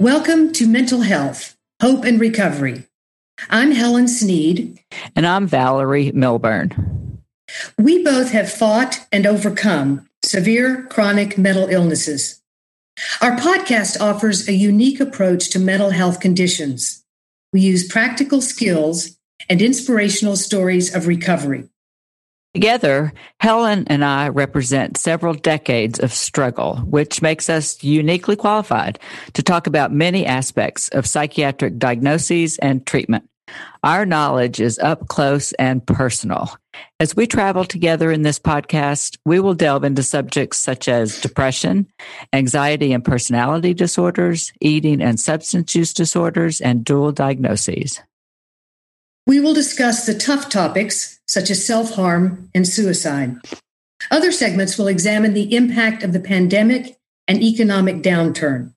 Welcome to Mental Health, Hope and Recovery. I'm Helen Sneed. And I'm Valerie Milburn. We both have fought and overcome severe chronic mental illnesses. Our podcast offers a unique approach to mental health conditions. We use practical skills and inspirational stories of recovery. Together, Helen and I represent several decades of struggle, which makes us uniquely qualified to talk about many aspects of psychiatric diagnoses and treatment. Our knowledge is up close and personal. As we travel together in this podcast, we will delve into subjects such as depression, anxiety and personality disorders, eating and substance use disorders, and dual diagnoses. We will discuss the tough topics such as self harm and suicide. Other segments will examine the impact of the pandemic and economic downturn.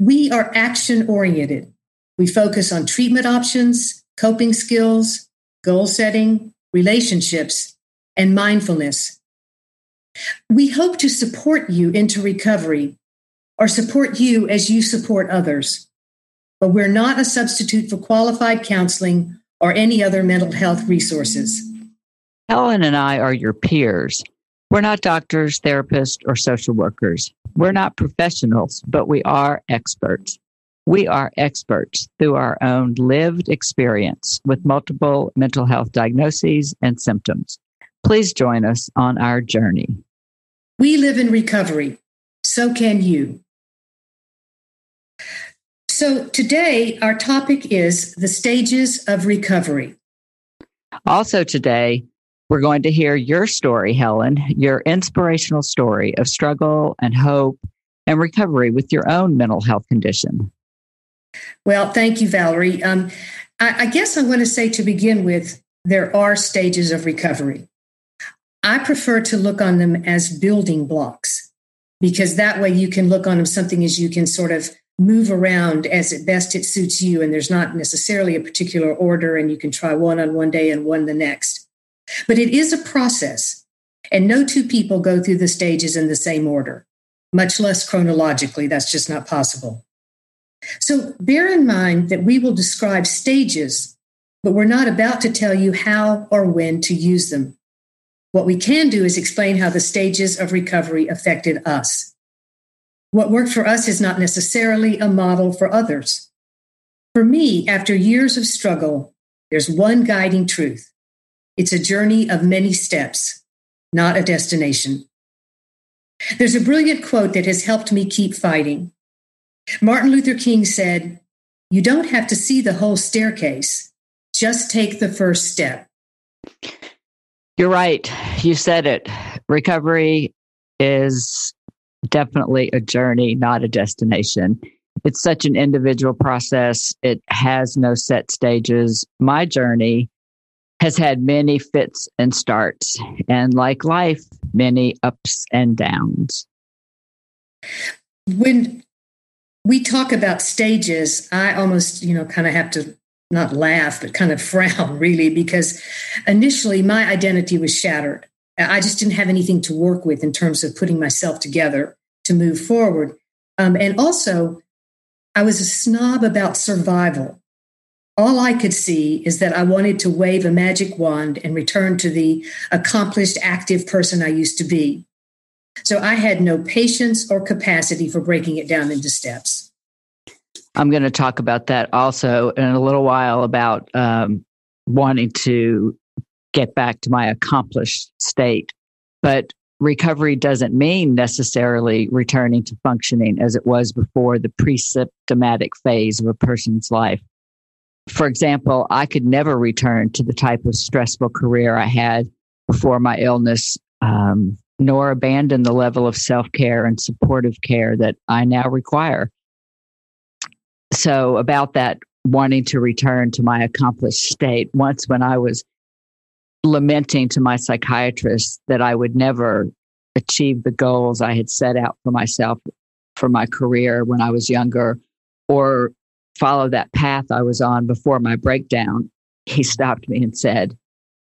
We are action oriented. We focus on treatment options, coping skills, goal setting, relationships, and mindfulness. We hope to support you into recovery or support you as you support others but we're not a substitute for qualified counseling or any other mental health resources. Helen and I are your peers. We're not doctors, therapists, or social workers. We're not professionals, but we are experts. We are experts through our own lived experience with multiple mental health diagnoses and symptoms. Please join us on our journey. We live in recovery. So can you. So today, our topic is the stages of recovery. Also, today, we're going to hear your story, Helen, your inspirational story of struggle and hope and recovery with your own mental health condition. Well, thank you, Valerie. Um, I, I guess I'm going to say to begin with, there are stages of recovery. I prefer to look on them as building blocks because that way you can look on them something as you can sort of move around as it best it suits you and there's not necessarily a particular order and you can try one on one day and one the next. But it is a process and no two people go through the stages in the same order much less chronologically. That's just not possible. So bear in mind that we will describe stages but we're not about to tell you how or when to use them. What we can do is explain how the stages of recovery affected us what worked for us is not necessarily a model for others. For me, after years of struggle, there's one guiding truth it's a journey of many steps, not a destination. There's a brilliant quote that has helped me keep fighting. Martin Luther King said, You don't have to see the whole staircase, just take the first step. You're right. You said it. Recovery is definitely a journey, not a destination. It's such an individual process. It has no set stages. My journey has had many fits and starts, and like life, many ups and downs. When we talk about stages, I almost, you know, kind of have to not laugh, but kind of frown really, because initially my identity was shattered. I just didn't have anything to work with in terms of putting myself together to move forward. Um, and also, I was a snob about survival. All I could see is that I wanted to wave a magic wand and return to the accomplished, active person I used to be. So I had no patience or capacity for breaking it down into steps. I'm going to talk about that also in a little while about um, wanting to get back to my accomplished state. But recovery doesn't mean necessarily returning to functioning as it was before the pre symptomatic phase of a person's life. For example, I could never return to the type of stressful career I had before my illness, um, nor abandon the level of self care and supportive care that I now require. So, about that wanting to return to my accomplished state, once when I was lamenting to my psychiatrist that I would never achieve the goals I had set out for myself for my career when I was younger or follow that path I was on before my breakdown, he stopped me and said,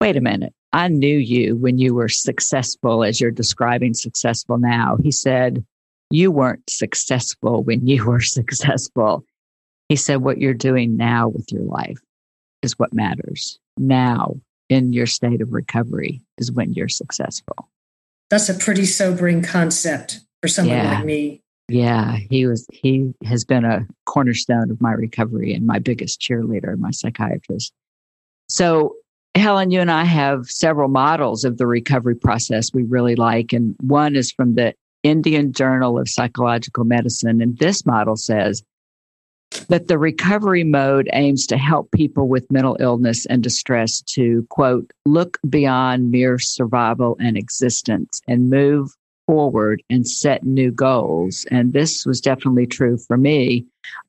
Wait a minute. I knew you when you were successful as you're describing successful now. He said, You weren't successful when you were successful. He said, What you're doing now with your life is what matters. Now, in your state of recovery, is when you're successful. That's a pretty sobering concept for someone yeah. like me. Yeah, he was he has been a cornerstone of my recovery and my biggest cheerleader, my psychiatrist. So, Helen, you and I have several models of the recovery process we really like and one is from the Indian Journal of Psychological Medicine and this model says that the recovery mode aims to help people with mental illness and distress to quote look beyond mere survival and existence and move forward and set new goals. And this was definitely true for me.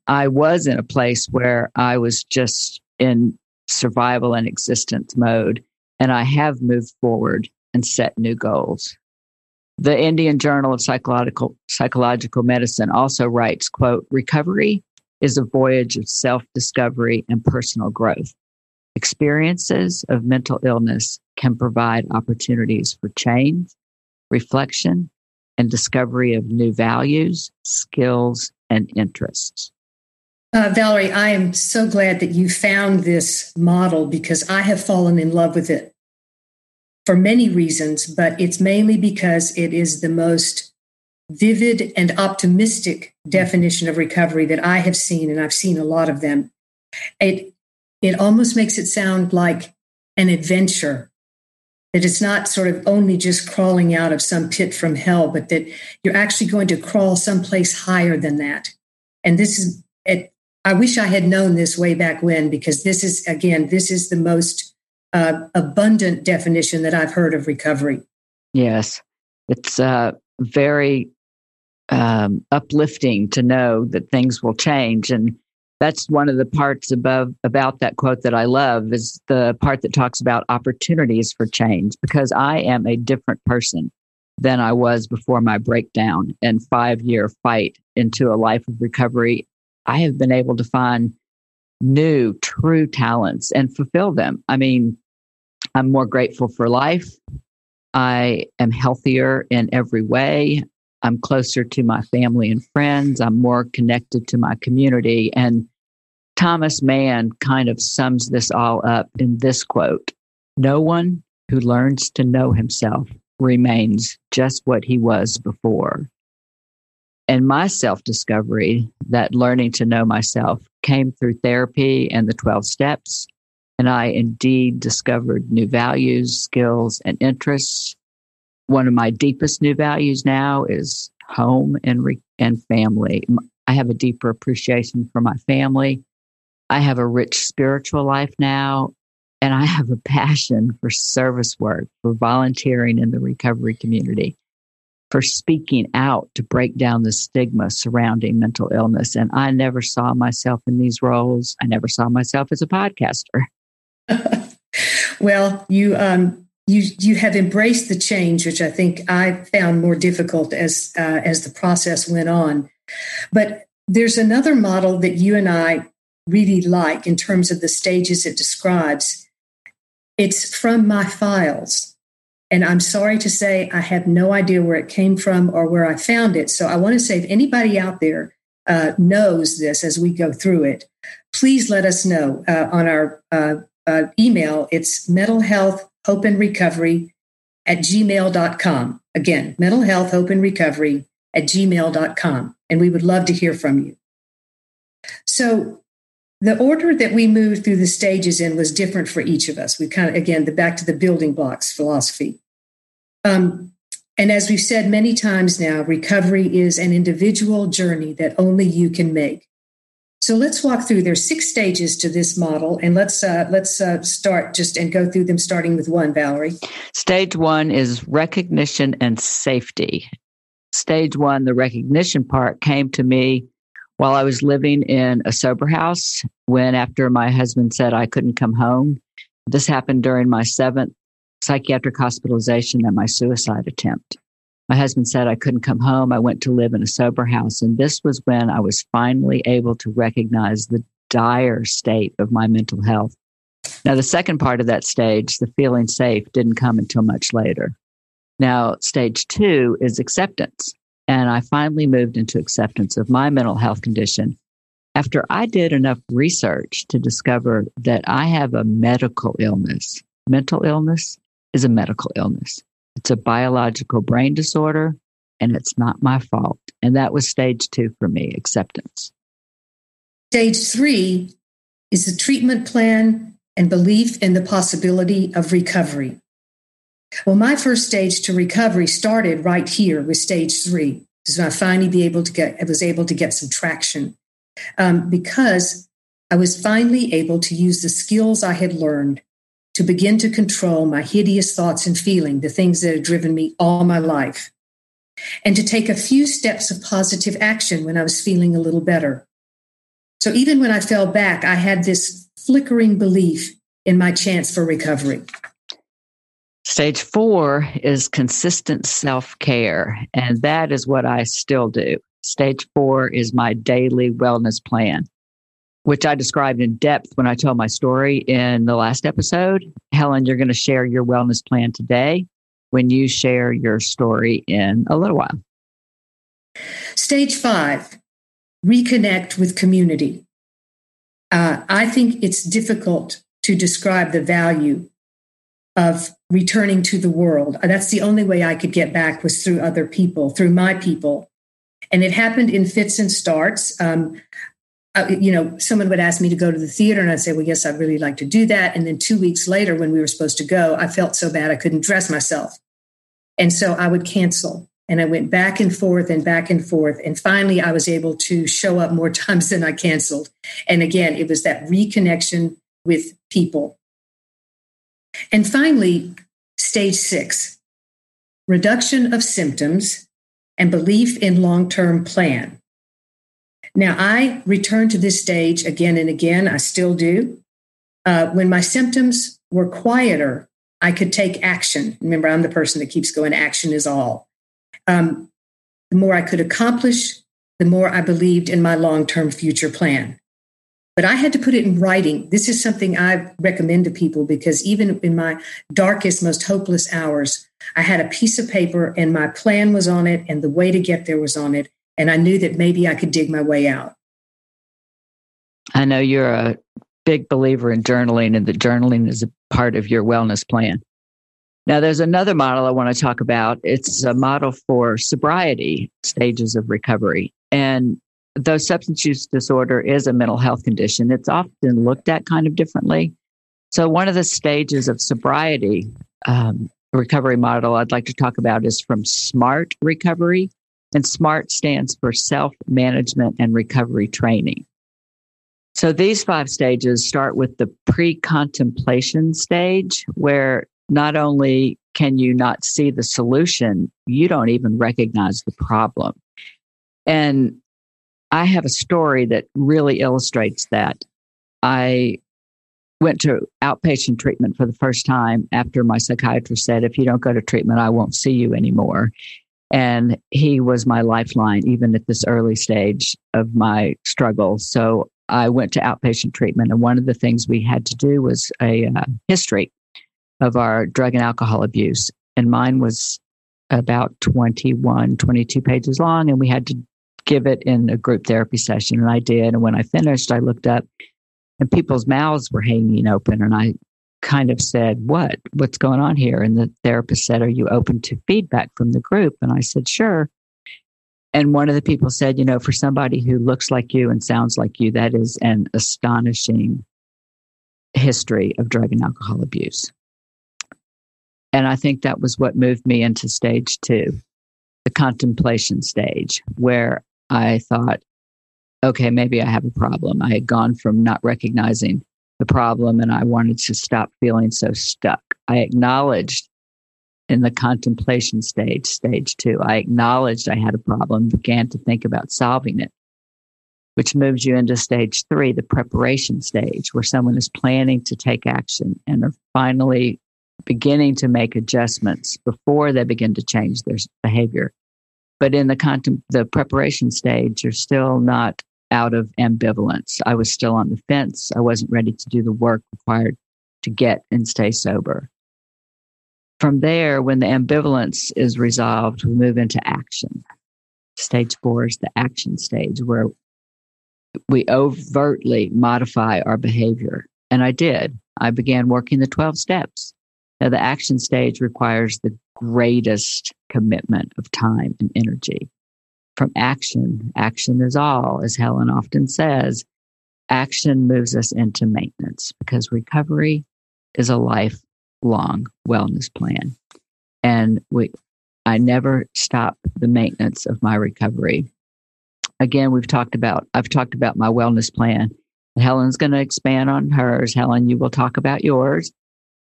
I was in a place where I was just in survival and existence mode, and I have moved forward and set new goals. The Indian Journal of Psychological, Psychological Medicine also writes, quote, recovery is a voyage of self-discovery and personal growth. Experiences of mental illness can provide opportunities for change reflection, and discovery of new values, skills, and interests. Uh, Valerie, I am so glad that you found this model because I have fallen in love with it for many reasons, but it's mainly because it is the most vivid and optimistic definition of recovery that I have seen, and I've seen a lot of them. It it almost makes it sound like an adventure that it's not sort of only just crawling out of some pit from hell, but that you're actually going to crawl someplace higher than that. And this is, it, I wish I had known this way back when, because this is, again, this is the most uh, abundant definition that I've heard of recovery. Yes. It's uh, very um, uplifting to know that things will change. And that's one of the parts above about that quote that I love is the part that talks about opportunities for change because I am a different person than I was before my breakdown and five year fight into a life of recovery. I have been able to find new, true talents and fulfill them. I mean, I'm more grateful for life. I am healthier in every way. I'm closer to my family and friends. I'm more connected to my community. And Thomas Mann kind of sums this all up in this quote No one who learns to know himself remains just what he was before. And my self discovery, that learning to know myself, came through therapy and the 12 steps. And I indeed discovered new values, skills, and interests one of my deepest new values now is home and re- and family. I have a deeper appreciation for my family. I have a rich spiritual life now, and I have a passion for service work, for volunteering in the recovery community, for speaking out to break down the stigma surrounding mental illness. And I never saw myself in these roles. I never saw myself as a podcaster. well, you um, you you have embraced the change, which I think I found more difficult as uh, as the process went on. But there's another model that you and I really like in terms of the stages it describes. It's from my files. And I'm sorry to say, I have no idea where it came from or where I found it. So I want to say, if anybody out there uh, knows this as we go through it, please let us know uh, on our uh, uh email. It's mental health hope and recovery at gmail.com. Again, mental health, hope, and recovery at gmail.com. And we would love to hear from you. So, the order that we moved through the stages in was different for each of us. We kind of, again, the back to the building blocks philosophy. Um, and as we've said many times now, recovery is an individual journey that only you can make. So let's walk through. There's six stages to this model, and let's uh, let's uh, start just and go through them, starting with one. Valerie. Stage one is recognition and safety. Stage one, the recognition part, came to me while I was living in a sober house. When after my husband said I couldn't come home, this happened during my seventh psychiatric hospitalization and my suicide attempt. My husband said I couldn't come home. I went to live in a sober house. And this was when I was finally able to recognize the dire state of my mental health. Now, the second part of that stage, the feeling safe, didn't come until much later. Now, stage two is acceptance. And I finally moved into acceptance of my mental health condition after I did enough research to discover that I have a medical illness. Mental illness is a medical illness. It's a biological brain disorder and it's not my fault. And that was stage two for me acceptance. Stage three is the treatment plan and belief in the possibility of recovery. Well, my first stage to recovery started right here with stage three. So I finally be able to get, I was able to get some traction um, because I was finally able to use the skills I had learned to begin to control my hideous thoughts and feeling, the things that have driven me all my life, and to take a few steps of positive action when I was feeling a little better. So even when I fell back, I had this flickering belief in my chance for recovery. Stage four is consistent self care, and that is what I still do. Stage four is my daily wellness plan which I described in depth when I told my story in the last episode. Helen, you're going to share your wellness plan today when you share your story in a little while. Stage five reconnect with community. Uh, I think it's difficult to describe the value of returning to the world. That's the only way I could get back was through other people, through my people. And it happened in fits and starts. Um, uh, you know, someone would ask me to go to the theater, and I'd say, "Well, yes, I'd really like to do that." And then two weeks later, when we were supposed to go, I felt so bad I couldn't dress myself, and so I would cancel. And I went back and forth and back and forth, and finally, I was able to show up more times than I canceled. And again, it was that reconnection with people. And finally, stage six: reduction of symptoms and belief in long-term plan. Now, I return to this stage again and again. I still do. Uh, when my symptoms were quieter, I could take action. Remember, I'm the person that keeps going, action is all. Um, the more I could accomplish, the more I believed in my long term future plan. But I had to put it in writing. This is something I recommend to people because even in my darkest, most hopeless hours, I had a piece of paper and my plan was on it and the way to get there was on it. And I knew that maybe I could dig my way out. I know you're a big believer in journaling and that journaling is a part of your wellness plan. Now, there's another model I want to talk about. It's a model for sobriety stages of recovery. And though substance use disorder is a mental health condition, it's often looked at kind of differently. So, one of the stages of sobriety um, recovery model I'd like to talk about is from SMART recovery. And SMART stands for self management and recovery training. So these five stages start with the pre contemplation stage, where not only can you not see the solution, you don't even recognize the problem. And I have a story that really illustrates that. I went to outpatient treatment for the first time after my psychiatrist said, if you don't go to treatment, I won't see you anymore. And he was my lifeline, even at this early stage of my struggle. So I went to outpatient treatment. And one of the things we had to do was a uh, history of our drug and alcohol abuse. And mine was about 21, 22 pages long. And we had to give it in a group therapy session. And I did. And when I finished, I looked up and people's mouths were hanging open. And I kind of said, What? What's going on here? And the therapist said, Are you open to feedback from the group? And I said, Sure. And one of the people said, You know, for somebody who looks like you and sounds like you, that is an astonishing history of drug and alcohol abuse. And I think that was what moved me into stage two, the contemplation stage, where I thought, okay, maybe I have a problem. I had gone from not recognizing the problem and I wanted to stop feeling so stuck. I acknowledged in the contemplation stage, stage two, I acknowledged I had a problem, began to think about solving it, which moves you into stage three, the preparation stage, where someone is planning to take action and are finally beginning to make adjustments before they begin to change their behavior. But in the contem- the preparation stage, you're still not out of ambivalence. I was still on the fence. I wasn't ready to do the work required to get and stay sober. From there, when the ambivalence is resolved, we move into action. Stage four is the action stage where we overtly modify our behavior. And I did. I began working the 12 steps. Now, the action stage requires the greatest commitment of time and energy. From action, action is all, as Helen often says. Action moves us into maintenance because recovery is a lifelong wellness plan. And we, I never stop the maintenance of my recovery. Again, we've talked about, I've talked about my wellness plan. Helen's going to expand on hers. Helen, you will talk about yours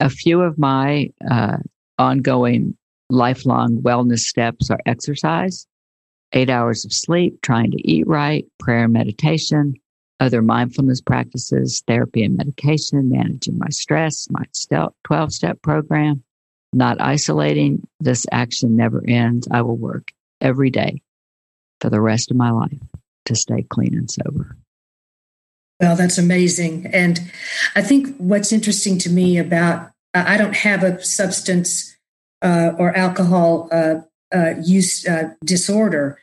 a few of my uh, ongoing lifelong wellness steps are exercise, eight hours of sleep, trying to eat right, prayer and meditation, other mindfulness practices, therapy and medication, managing my stress, my 12 step program, not isolating. This action never ends. I will work every day for the rest of my life to stay clean and sober. Well, that's amazing. And I think what's interesting to me about I don't have a substance uh, or alcohol uh, uh, use uh, disorder,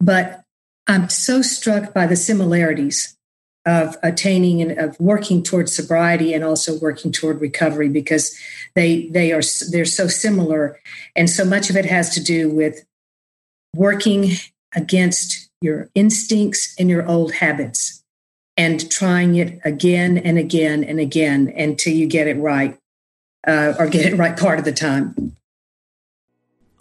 but I'm so struck by the similarities of attaining and of working towards sobriety and also working toward recovery because they they are they're so similar and so much of it has to do with working against your instincts and your old habits and trying it again and again and again until you get it right uh, or get it right part of the time.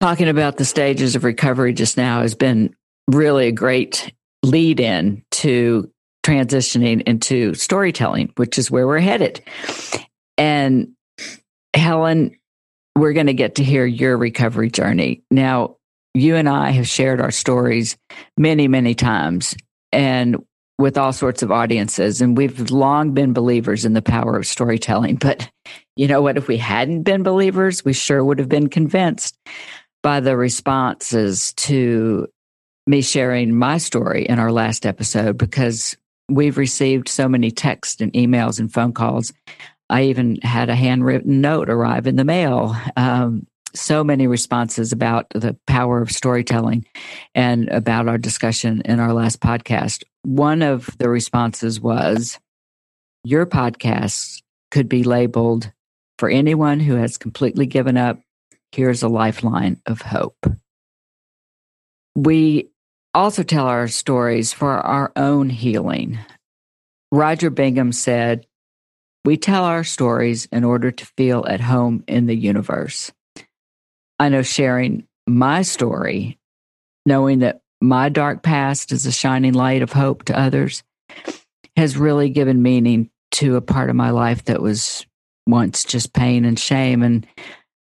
Talking about the stages of recovery just now has been really a great lead in to transitioning into storytelling, which is where we're headed. And Helen, we're going to get to hear your recovery journey. Now, you and I have shared our stories many, many times and with all sorts of audiences. And we've long been believers in the power of storytelling. But you know what? If we hadn't been believers, we sure would have been convinced by the responses to me sharing my story in our last episode because we've received so many texts and emails and phone calls I even had a handwritten note arrive in the mail. Um, so many responses about the power of storytelling and about our discussion in our last podcast. One of the responses was Your podcast could be labeled for anyone who has completely given up. Here's a lifeline of hope. We also tell our stories for our own healing. Roger Bingham said, we tell our stories in order to feel at home in the universe. I know sharing my story, knowing that my dark past is a shining light of hope to others, has really given meaning to a part of my life that was once just pain and shame. And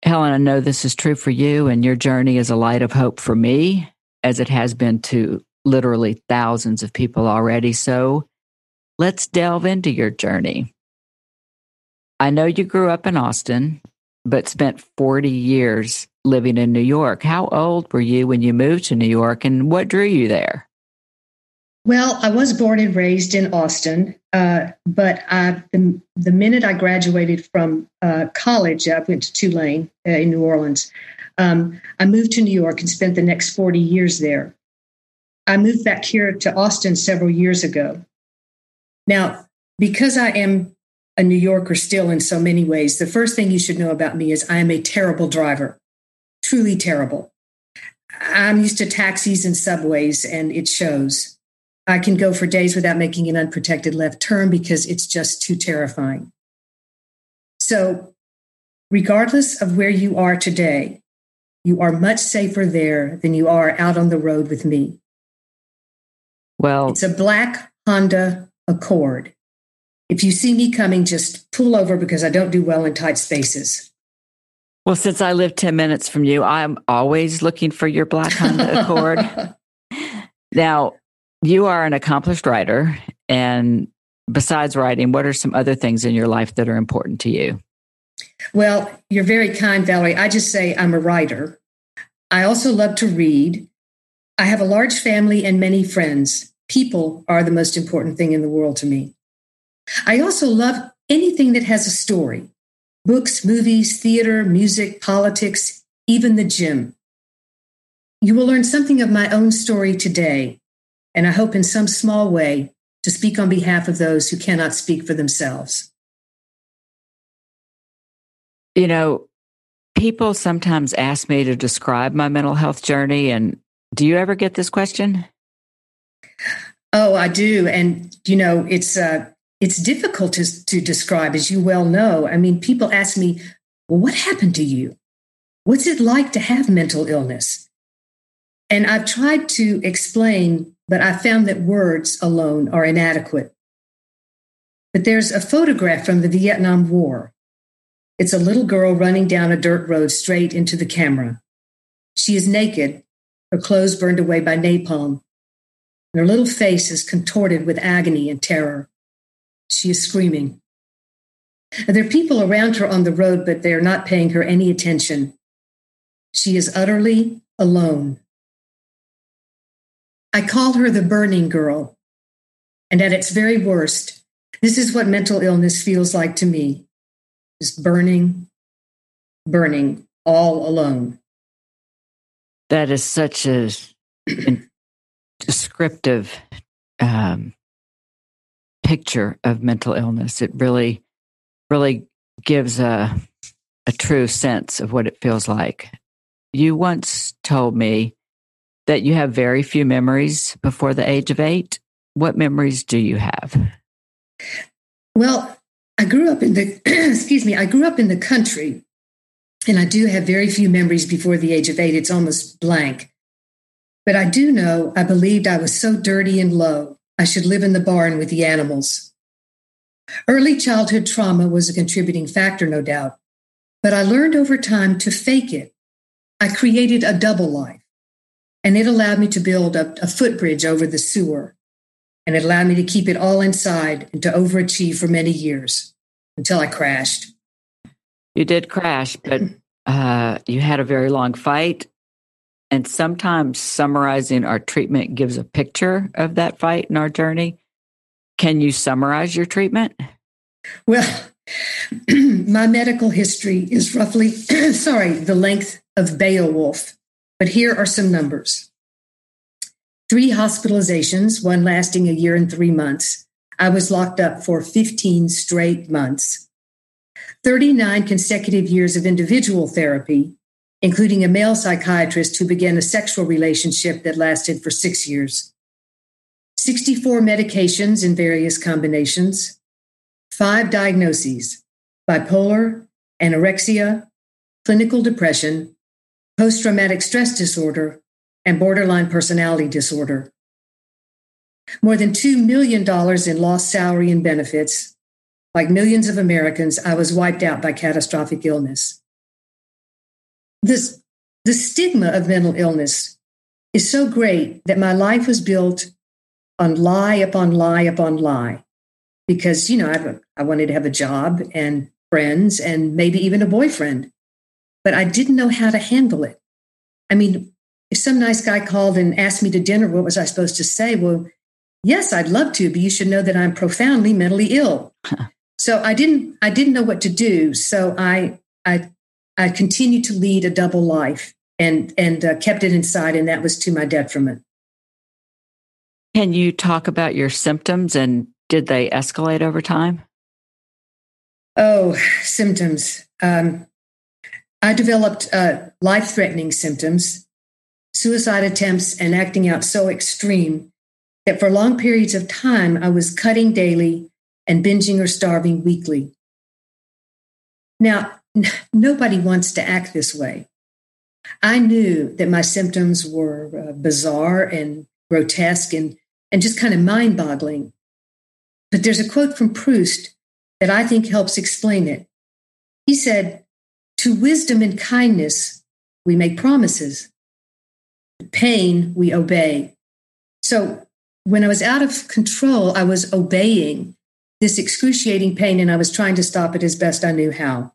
Helen, I know this is true for you, and your journey is a light of hope for me, as it has been to literally thousands of people already. So let's delve into your journey. I know you grew up in Austin, but spent 40 years living in New York. How old were you when you moved to New York and what drew you there? Well, I was born and raised in Austin, uh, but I, the, the, minute I graduated from uh, college, I went to Tulane uh, in New Orleans. Um, I moved to New York and spent the next 40 years there. I moved back here to Austin several years ago. Now, because I am a New Yorker still in so many ways, the first thing you should know about me is I am a terrible driver, truly terrible. I'm used to taxis and subways, and it shows. I can go for days without making an unprotected left turn because it's just too terrifying. So, regardless of where you are today, you are much safer there than you are out on the road with me. Well, it's a black Honda Accord. If you see me coming, just pull over because I don't do well in tight spaces. Well, since I live 10 minutes from you, I'm always looking for your black Honda Accord. now, you are an accomplished writer. And besides writing, what are some other things in your life that are important to you? Well, you're very kind, Valerie. I just say I'm a writer. I also love to read. I have a large family and many friends. People are the most important thing in the world to me. I also love anything that has a story books, movies, theater, music, politics, even the gym. You will learn something of my own story today and I hope in some small way to speak on behalf of those who cannot speak for themselves. You know, people sometimes ask me to describe my mental health journey. And do you ever get this question? Oh, I do. And, you know, it's, uh, it's difficult to, to describe, as you well know. I mean, people ask me, well, what happened to you? What's it like to have mental illness? And I've tried to explain but I found that words alone are inadequate. But there's a photograph from the Vietnam War. It's a little girl running down a dirt road straight into the camera. She is naked, her clothes burned away by napalm, and her little face is contorted with agony and terror. She is screaming. There are people around her on the road, but they are not paying her any attention. She is utterly alone. I call her the burning girl. And at its very worst, this is what mental illness feels like to me just burning, burning all alone. That is such a descriptive um, picture of mental illness. It really, really gives a, a true sense of what it feels like. You once told me that you have very few memories before the age of eight. What memories do you have? Well, I grew up in the, excuse me, I grew up in the country and I do have very few memories before the age of eight. It's almost blank. But I do know I believed I was so dirty and low, I should live in the barn with the animals. Early childhood trauma was a contributing factor, no doubt, but I learned over time to fake it. I created a double life. And it allowed me to build a, a footbridge over the sewer. And it allowed me to keep it all inside and to overachieve for many years until I crashed. You did crash, but uh, you had a very long fight. And sometimes summarizing our treatment gives a picture of that fight and our journey. Can you summarize your treatment? Well, my medical history is roughly, sorry, the length of Beowulf. But here are some numbers three hospitalizations, one lasting a year and three months. I was locked up for 15 straight months. 39 consecutive years of individual therapy, including a male psychiatrist who began a sexual relationship that lasted for six years. 64 medications in various combinations, five diagnoses bipolar, anorexia, clinical depression, post traumatic stress disorder, and borderline personality disorder. More than $2 million in lost salary and benefits. Like millions of Americans, I was wiped out by catastrophic illness. This, the stigma of mental illness is so great that my life was built on lie upon lie upon lie. because, you know, I, I wanted to have a job and friends and maybe even a boyfriend, but I didn't know how to handle it. I mean, if some nice guy called and asked me to dinner, what was I supposed to say? Well, yes, I'd love to, but you should know that I'm profoundly mentally ill. so I didn't, I didn't know what to do. So I, I, I continued to lead a double life and and uh, kept it inside, and that was to my detriment. Can you talk about your symptoms and did they escalate over time? Oh, symptoms. Um, I developed uh, life threatening symptoms, suicide attempts, and acting out so extreme that for long periods of time I was cutting daily and binging or starving weekly. Now, n- nobody wants to act this way. I knew that my symptoms were uh, bizarre and grotesque and, and just kind of mind boggling. But there's a quote from Proust that I think helps explain it. He said, To wisdom and kindness, we make promises. Pain, we obey. So when I was out of control, I was obeying this excruciating pain and I was trying to stop it as best I knew how.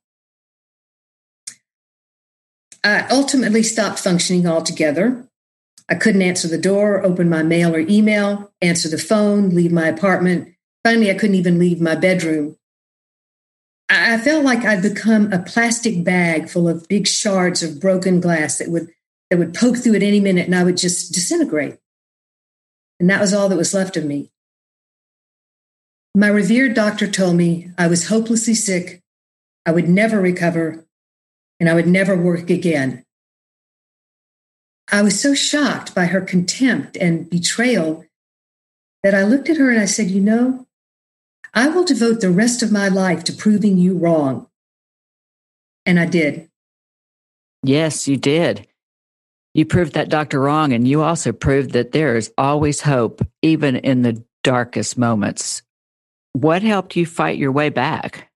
I ultimately stopped functioning altogether. I couldn't answer the door, open my mail or email, answer the phone, leave my apartment. Finally, I couldn't even leave my bedroom. I felt like I'd become a plastic bag full of big shards of broken glass that would that would poke through at any minute and I would just disintegrate. And that was all that was left of me. My revered doctor told me I was hopelessly sick, I would never recover, and I would never work again. I was so shocked by her contempt and betrayal that I looked at her and I said, You know, I will devote the rest of my life to proving you wrong. And I did. Yes, you did. You proved that doctor wrong, and you also proved that there is always hope, even in the darkest moments. What helped you fight your way back?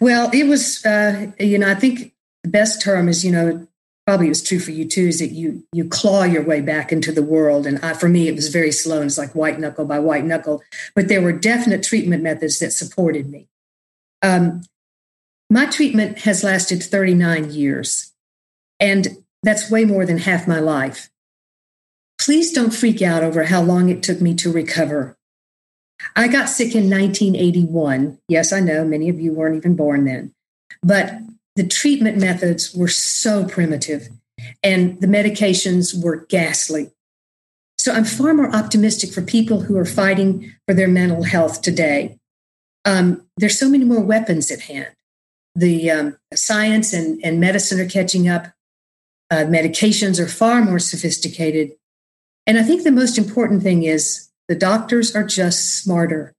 Well, it was, uh, you know, I think the best term is, you know, probably it was true for you too, is that you you claw your way back into the world. And I, for me, it was very slow, and it's like white knuckle by white knuckle. But there were definite treatment methods that supported me. Um, my treatment has lasted 39 years, and that's way more than half my life. Please don't freak out over how long it took me to recover. I got sick in 1981. Yes, I know many of you weren't even born then, but the treatment methods were so primitive and the medications were ghastly. So I'm far more optimistic for people who are fighting for their mental health today. Um, there's so many more weapons at hand. The um, science and, and medicine are catching up. Uh, medications are far more sophisticated. And I think the most important thing is the doctors are just smarter.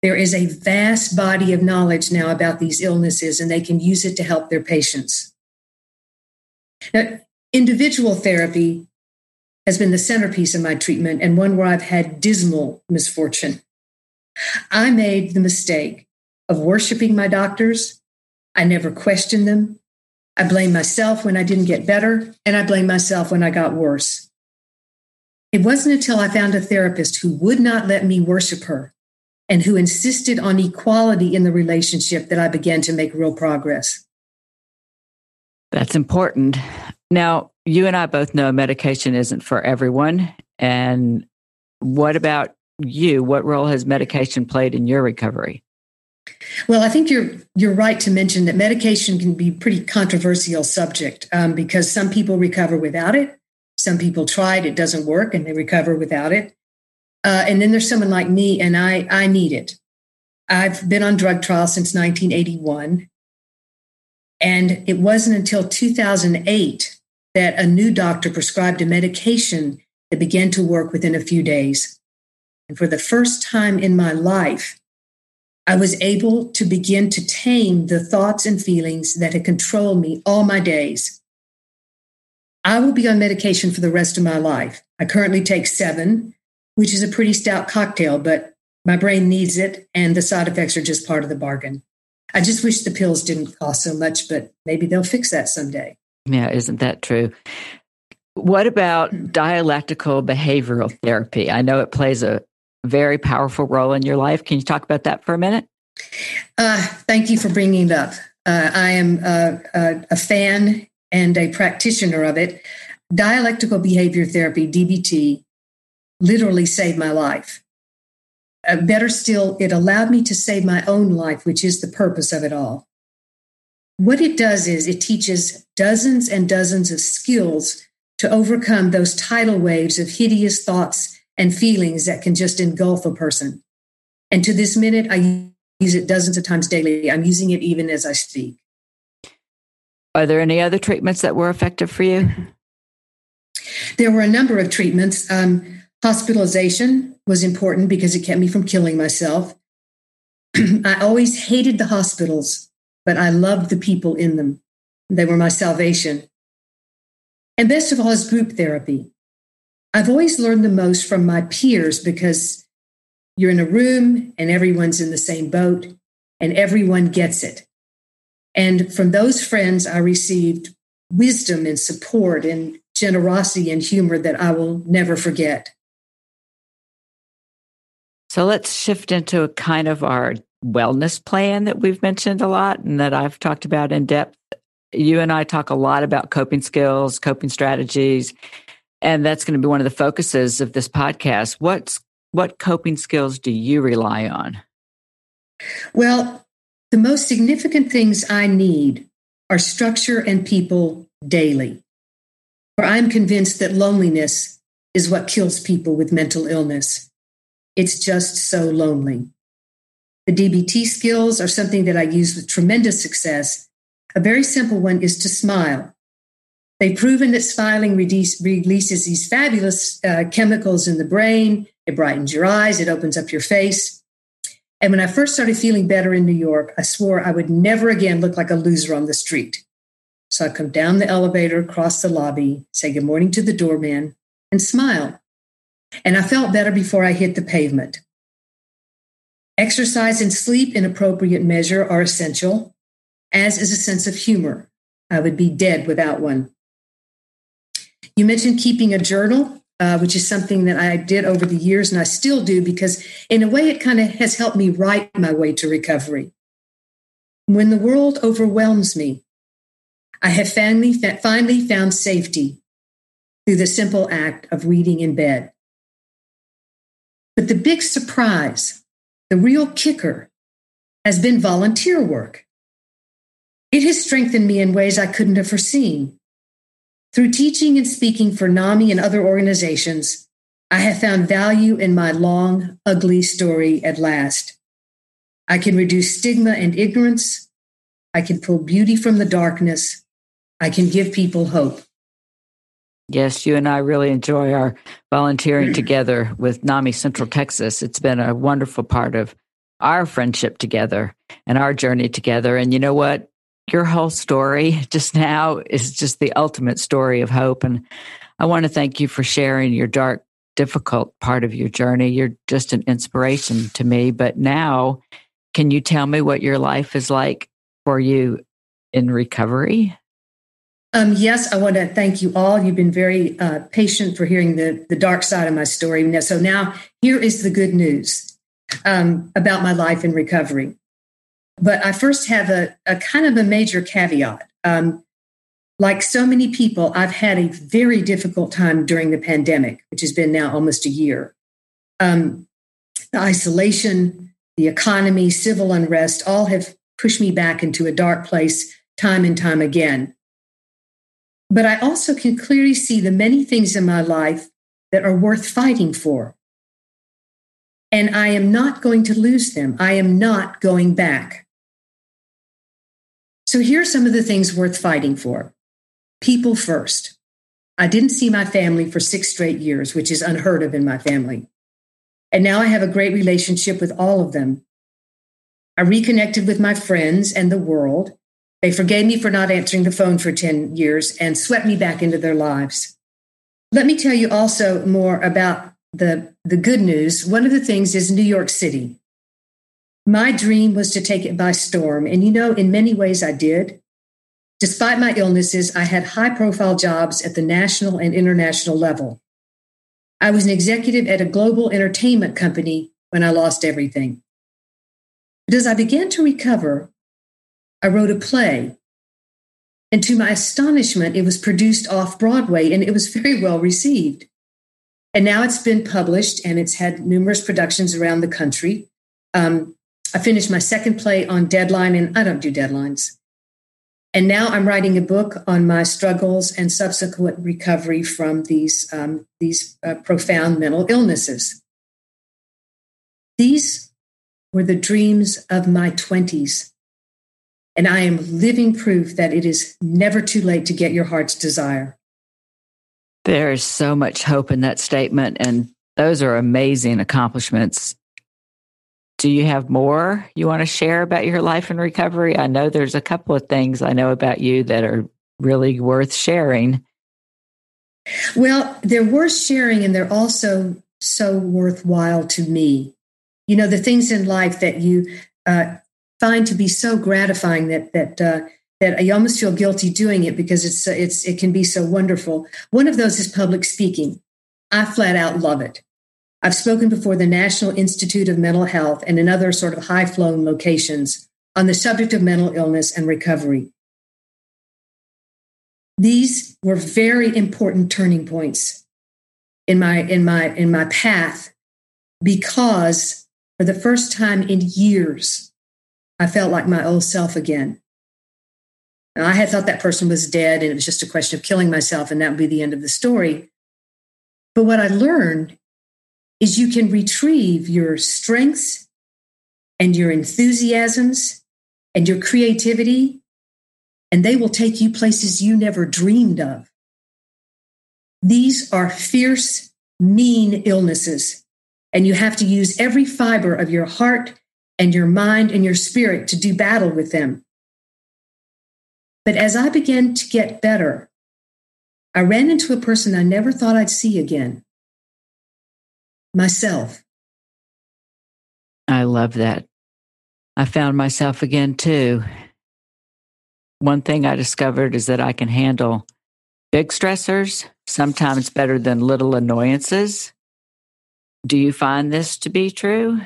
There is a vast body of knowledge now about these illnesses, and they can use it to help their patients. Now, individual therapy has been the centerpiece of my treatment and one where I've had dismal misfortune. I made the mistake of worshiping my doctors. I never questioned them. I blamed myself when I didn't get better, and I blamed myself when I got worse. It wasn't until I found a therapist who would not let me worship her and who insisted on equality in the relationship that I began to make real progress. That's important. Now, you and I both know medication isn't for everyone. And what about you? What role has medication played in your recovery? Well, I think you're you're right to mention that medication can be a pretty controversial subject um, because some people recover without it, some people try it, it doesn't work, and they recover without it. Uh, and then there's someone like me, and I, I need it. I've been on drug trial since 1981. And it wasn't until 2008 that a new doctor prescribed a medication that began to work within a few days. And for the first time in my life, I was able to begin to tame the thoughts and feelings that had controlled me all my days. I will be on medication for the rest of my life. I currently take seven, which is a pretty stout cocktail, but my brain needs it, and the side effects are just part of the bargain. I just wish the pills didn't cost so much, but maybe they'll fix that someday. Yeah, isn't that true? What about dialectical behavioral therapy? I know it plays a very powerful role in your life. Can you talk about that for a minute? Uh, thank you for bringing it up. Uh, I am a, a, a fan and a practitioner of it. Dialectical behavior therapy, DBT, literally saved my life. Uh, better still, it allowed me to save my own life, which is the purpose of it all. What it does is it teaches dozens and dozens of skills to overcome those tidal waves of hideous thoughts and feelings that can just engulf a person. And to this minute, I use it dozens of times daily. I'm using it even as I speak. Are there any other treatments that were effective for you? There were a number of treatments. Um, hospitalization was important because it kept me from killing myself. I always hated the hospitals, but I loved the people in them. They were my salvation. And best of all is group therapy. I've always learned the most from my peers because you're in a room and everyone's in the same boat and everyone gets it. And from those friends, I received wisdom and support and generosity and humor that I will never forget. So let's shift into a kind of our wellness plan that we've mentioned a lot and that I've talked about in depth. You and I talk a lot about coping skills, coping strategies, and that's going to be one of the focuses of this podcast. What's what coping skills do you rely on? Well, the most significant things I need are structure and people daily. For I'm convinced that loneliness is what kills people with mental illness. It's just so lonely. The DBT skills are something that I use with tremendous success. A very simple one is to smile. They've proven that smiling releases these fabulous uh, chemicals in the brain. It brightens your eyes, it opens up your face. And when I first started feeling better in New York, I swore I would never again look like a loser on the street. So I come down the elevator, cross the lobby, say good morning to the doorman, and smile. And I felt better before I hit the pavement. Exercise and sleep in appropriate measure are essential, as is a sense of humor. I would be dead without one. You mentioned keeping a journal, uh, which is something that I did over the years and I still do because, in a way, it kind of has helped me write my way to recovery. When the world overwhelms me, I have finally, finally found safety through the simple act of reading in bed. But the big surprise, the real kicker, has been volunteer work. It has strengthened me in ways I couldn't have foreseen. Through teaching and speaking for NAMI and other organizations, I have found value in my long, ugly story at last. I can reduce stigma and ignorance. I can pull beauty from the darkness. I can give people hope. Yes, you and I really enjoy our volunteering together with NAMI Central Texas. It's been a wonderful part of our friendship together and our journey together. And you know what? your whole story just now is just the ultimate story of hope. And I want to thank you for sharing your dark, difficult part of your journey. You're just an inspiration to me. But now, can you tell me what your life is like for you in recovery? Um, yes, I want to thank you all. You've been very uh, patient for hearing the, the dark side of my story. So now here is the good news um, about my life in recovery. But I first have a, a kind of a major caveat. Um, like so many people, I've had a very difficult time during the pandemic, which has been now almost a year. Um, the isolation, the economy, civil unrest, all have pushed me back into a dark place time and time again. But I also can clearly see the many things in my life that are worth fighting for. And I am not going to lose them. I am not going back. So here are some of the things worth fighting for. People first. I didn't see my family for six straight years, which is unheard of in my family. And now I have a great relationship with all of them. I reconnected with my friends and the world. They forgave me for not answering the phone for 10 years and swept me back into their lives. Let me tell you also more about the, the good news. One of the things is New York City. My dream was to take it by storm. And you know, in many ways, I did. Despite my illnesses, I had high profile jobs at the national and international level. I was an executive at a global entertainment company when I lost everything. But as I began to recover, I wrote a play. And to my astonishment, it was produced off Broadway and it was very well received. And now it's been published and it's had numerous productions around the country. Um, I finished my second play on deadline, and I don't do deadlines. And now I'm writing a book on my struggles and subsequent recovery from these, um, these uh, profound mental illnesses. These were the dreams of my 20s. And I am living proof that it is never too late to get your heart's desire. There is so much hope in that statement. And those are amazing accomplishments. Do you have more you want to share about your life and recovery? I know there's a couple of things I know about you that are really worth sharing. Well, they're worth sharing and they're also so worthwhile to me. You know, the things in life that you uh, find to be so gratifying that that uh, that I almost feel guilty doing it because it's it's it can be so wonderful. One of those is public speaking. I flat out love it. I've spoken before the National Institute of Mental Health and in other sort of high flown locations on the subject of mental illness and recovery. These were very important turning points in my, in my, in my path because for the first time in years, I felt like my old self again. Now, I had thought that person was dead and it was just a question of killing myself and that would be the end of the story. But what I learned is you can retrieve your strengths and your enthusiasms and your creativity, and they will take you places you never dreamed of. These are fierce, mean illnesses, and you have to use every fiber of your heart and your mind and your spirit to do battle with them. But as I began to get better, I ran into a person I never thought I'd see again myself. I love that. I found myself again too. One thing I discovered is that I can handle big stressors, sometimes better than little annoyances. Do you find this to be true?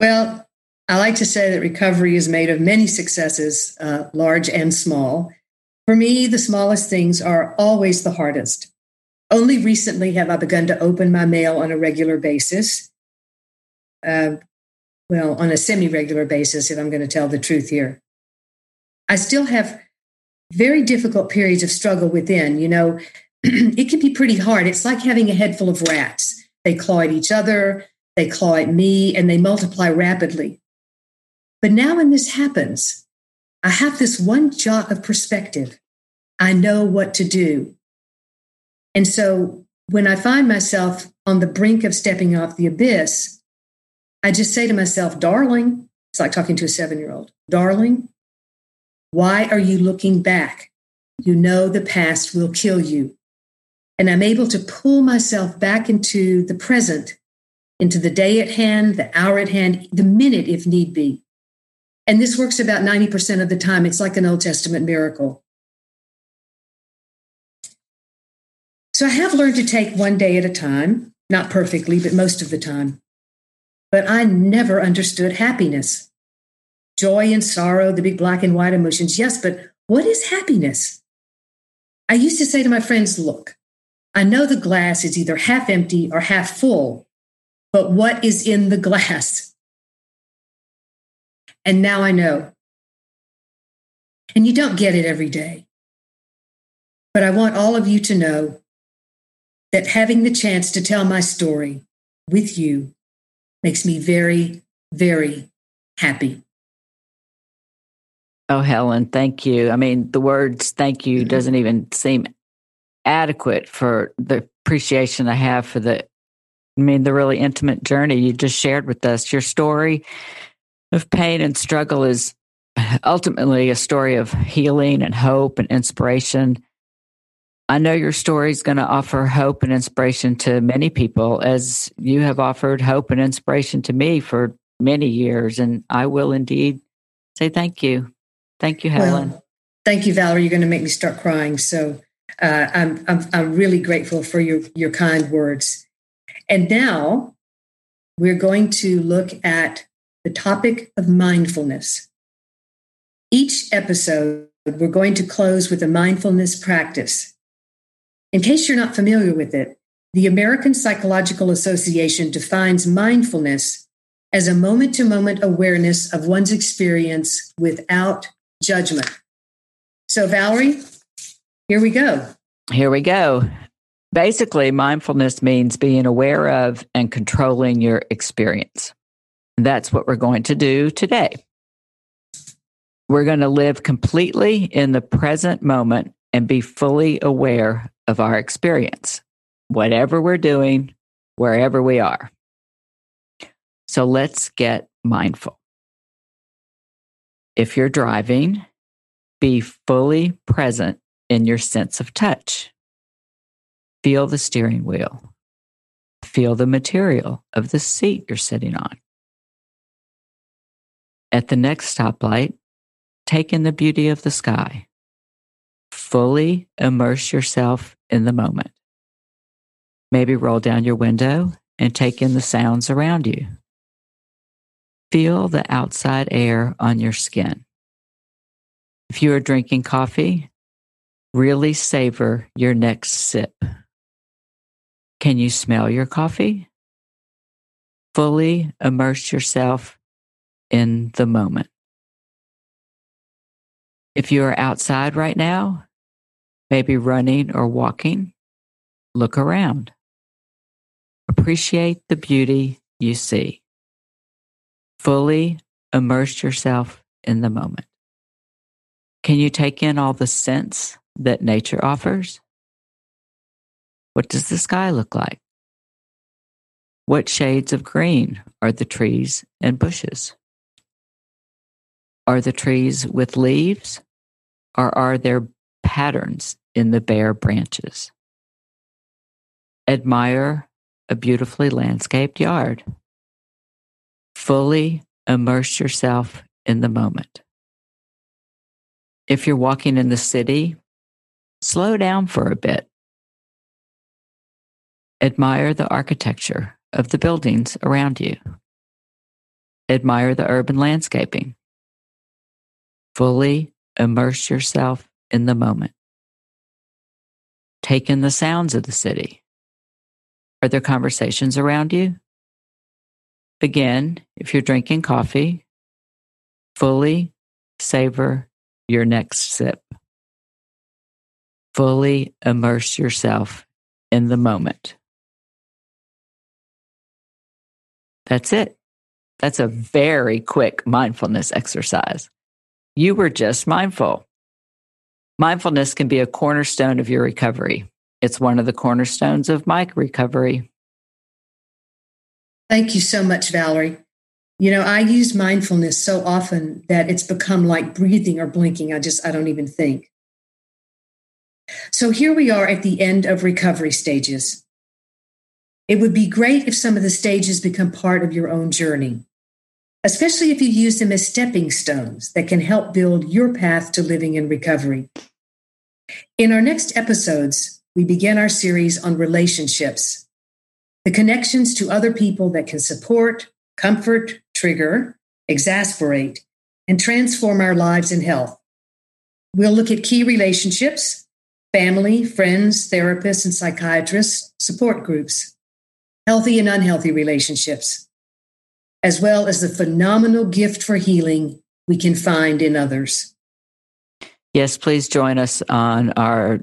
Well, I like to say that recovery is made of many successes, uh, large and small. For me, the smallest things are always the hardest. Only recently have I begun to open my mail on a regular basis. Uh, well, on a semi regular basis, if I'm going to tell the truth here. I still have very difficult periods of struggle within. You know, it can be pretty hard. It's like having a head full of rats. They claw at each other, they claw at me, and they multiply rapidly. But now, when this happens, I have this one jot of perspective. I know what to do. And so when I find myself on the brink of stepping off the abyss, I just say to myself, darling, it's like talking to a seven year old, darling, why are you looking back? You know the past will kill you. And I'm able to pull myself back into the present, into the day at hand, the hour at hand, the minute if need be. And this works about 90% of the time. It's like an Old Testament miracle. So I have learned to take one day at a time, not perfectly, but most of the time. But I never understood happiness. Joy and sorrow, the big black and white emotions, yes, but what is happiness? I used to say to my friends, look, I know the glass is either half empty or half full, but what is in the glass? And now I know. And you don't get it every day. But I want all of you to know that having the chance to tell my story with you makes me very, very happy. Oh, Helen, thank you. I mean, the words thank you mm-hmm. doesn't even seem adequate for the appreciation I have for the, I mean, the really intimate journey you just shared with us. Your story of pain and struggle is ultimately a story of healing and hope and inspiration. I know your story is going to offer hope and inspiration to many people, as you have offered hope and inspiration to me for many years. And I will indeed say thank you. Thank you, Helen. Well, thank you, Valerie. You're going to make me start crying. So Uh, I'm, I'm, I'm really grateful for your, your kind words. And now we're going to look at the topic of mindfulness. Each episode, we're going to close with a mindfulness practice. In case you're not familiar with it, the American Psychological Association defines mindfulness as a moment to moment awareness of one's experience without judgment. So, Valerie, here we go. Here we go. Basically, mindfulness means being aware of and controlling your experience. That's what we're going to do today. We're going to live completely in the present moment and be fully aware of our experience, whatever we're doing, wherever we are. So let's get mindful. If you're driving, be fully present in your sense of touch. Feel the steering wheel. Feel the material of the seat you're sitting on. At the next stoplight, take in the beauty of the sky. Fully immerse yourself in the moment. Maybe roll down your window and take in the sounds around you. Feel the outside air on your skin. If you are drinking coffee, really savor your next sip. Can you smell your coffee? Fully immerse yourself in the moment. If you are outside right now, maybe running or walking, look around. Appreciate the beauty you see. Fully immerse yourself in the moment. Can you take in all the scents that nature offers? What does the sky look like? What shades of green are the trees and bushes? Are the trees with leaves or are there patterns in the bare branches? Admire a beautifully landscaped yard. Fully immerse yourself in the moment. If you're walking in the city, slow down for a bit. Admire the architecture of the buildings around you. Admire the urban landscaping. Fully immerse yourself in the moment. Take in the sounds of the city. Are there conversations around you? Again, if you're drinking coffee, fully savor your next sip. Fully immerse yourself in the moment. That's it. That's a very quick mindfulness exercise. You were just mindful. Mindfulness can be a cornerstone of your recovery. It's one of the cornerstones of my recovery. Thank you so much, Valerie. You know, I use mindfulness so often that it's become like breathing or blinking. I just, I don't even think. So here we are at the end of recovery stages. It would be great if some of the stages become part of your own journey, especially if you use them as stepping stones that can help build your path to living in recovery. In our next episodes, we begin our series on relationships, the connections to other people that can support, comfort, trigger, exasperate, and transform our lives and health. We'll look at key relationships, family, friends, therapists, and psychiatrists, support groups, healthy and unhealthy relationships, as well as the phenomenal gift for healing we can find in others. Yes, please join us on our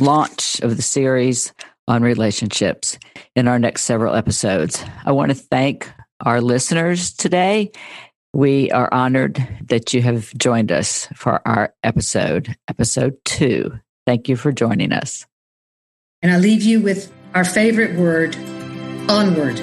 launch of the series on relationships in our next several episodes. I want to thank our listeners today. We are honored that you have joined us for our episode, episode two. Thank you for joining us. And I leave you with our favorite word onward.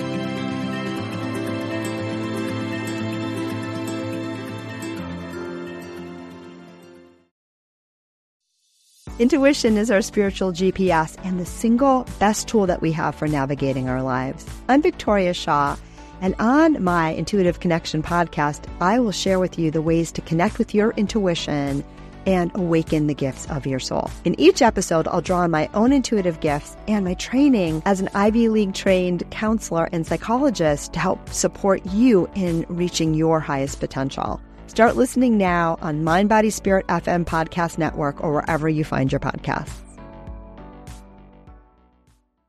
Intuition is our spiritual GPS and the single best tool that we have for navigating our lives. I'm Victoria Shaw, and on my Intuitive Connection podcast, I will share with you the ways to connect with your intuition and awaken the gifts of your soul. In each episode, I'll draw on my own intuitive gifts and my training as an Ivy League trained counselor and psychologist to help support you in reaching your highest potential. Start listening now on Mind Body Spirit FM Podcast Network or wherever you find your podcasts.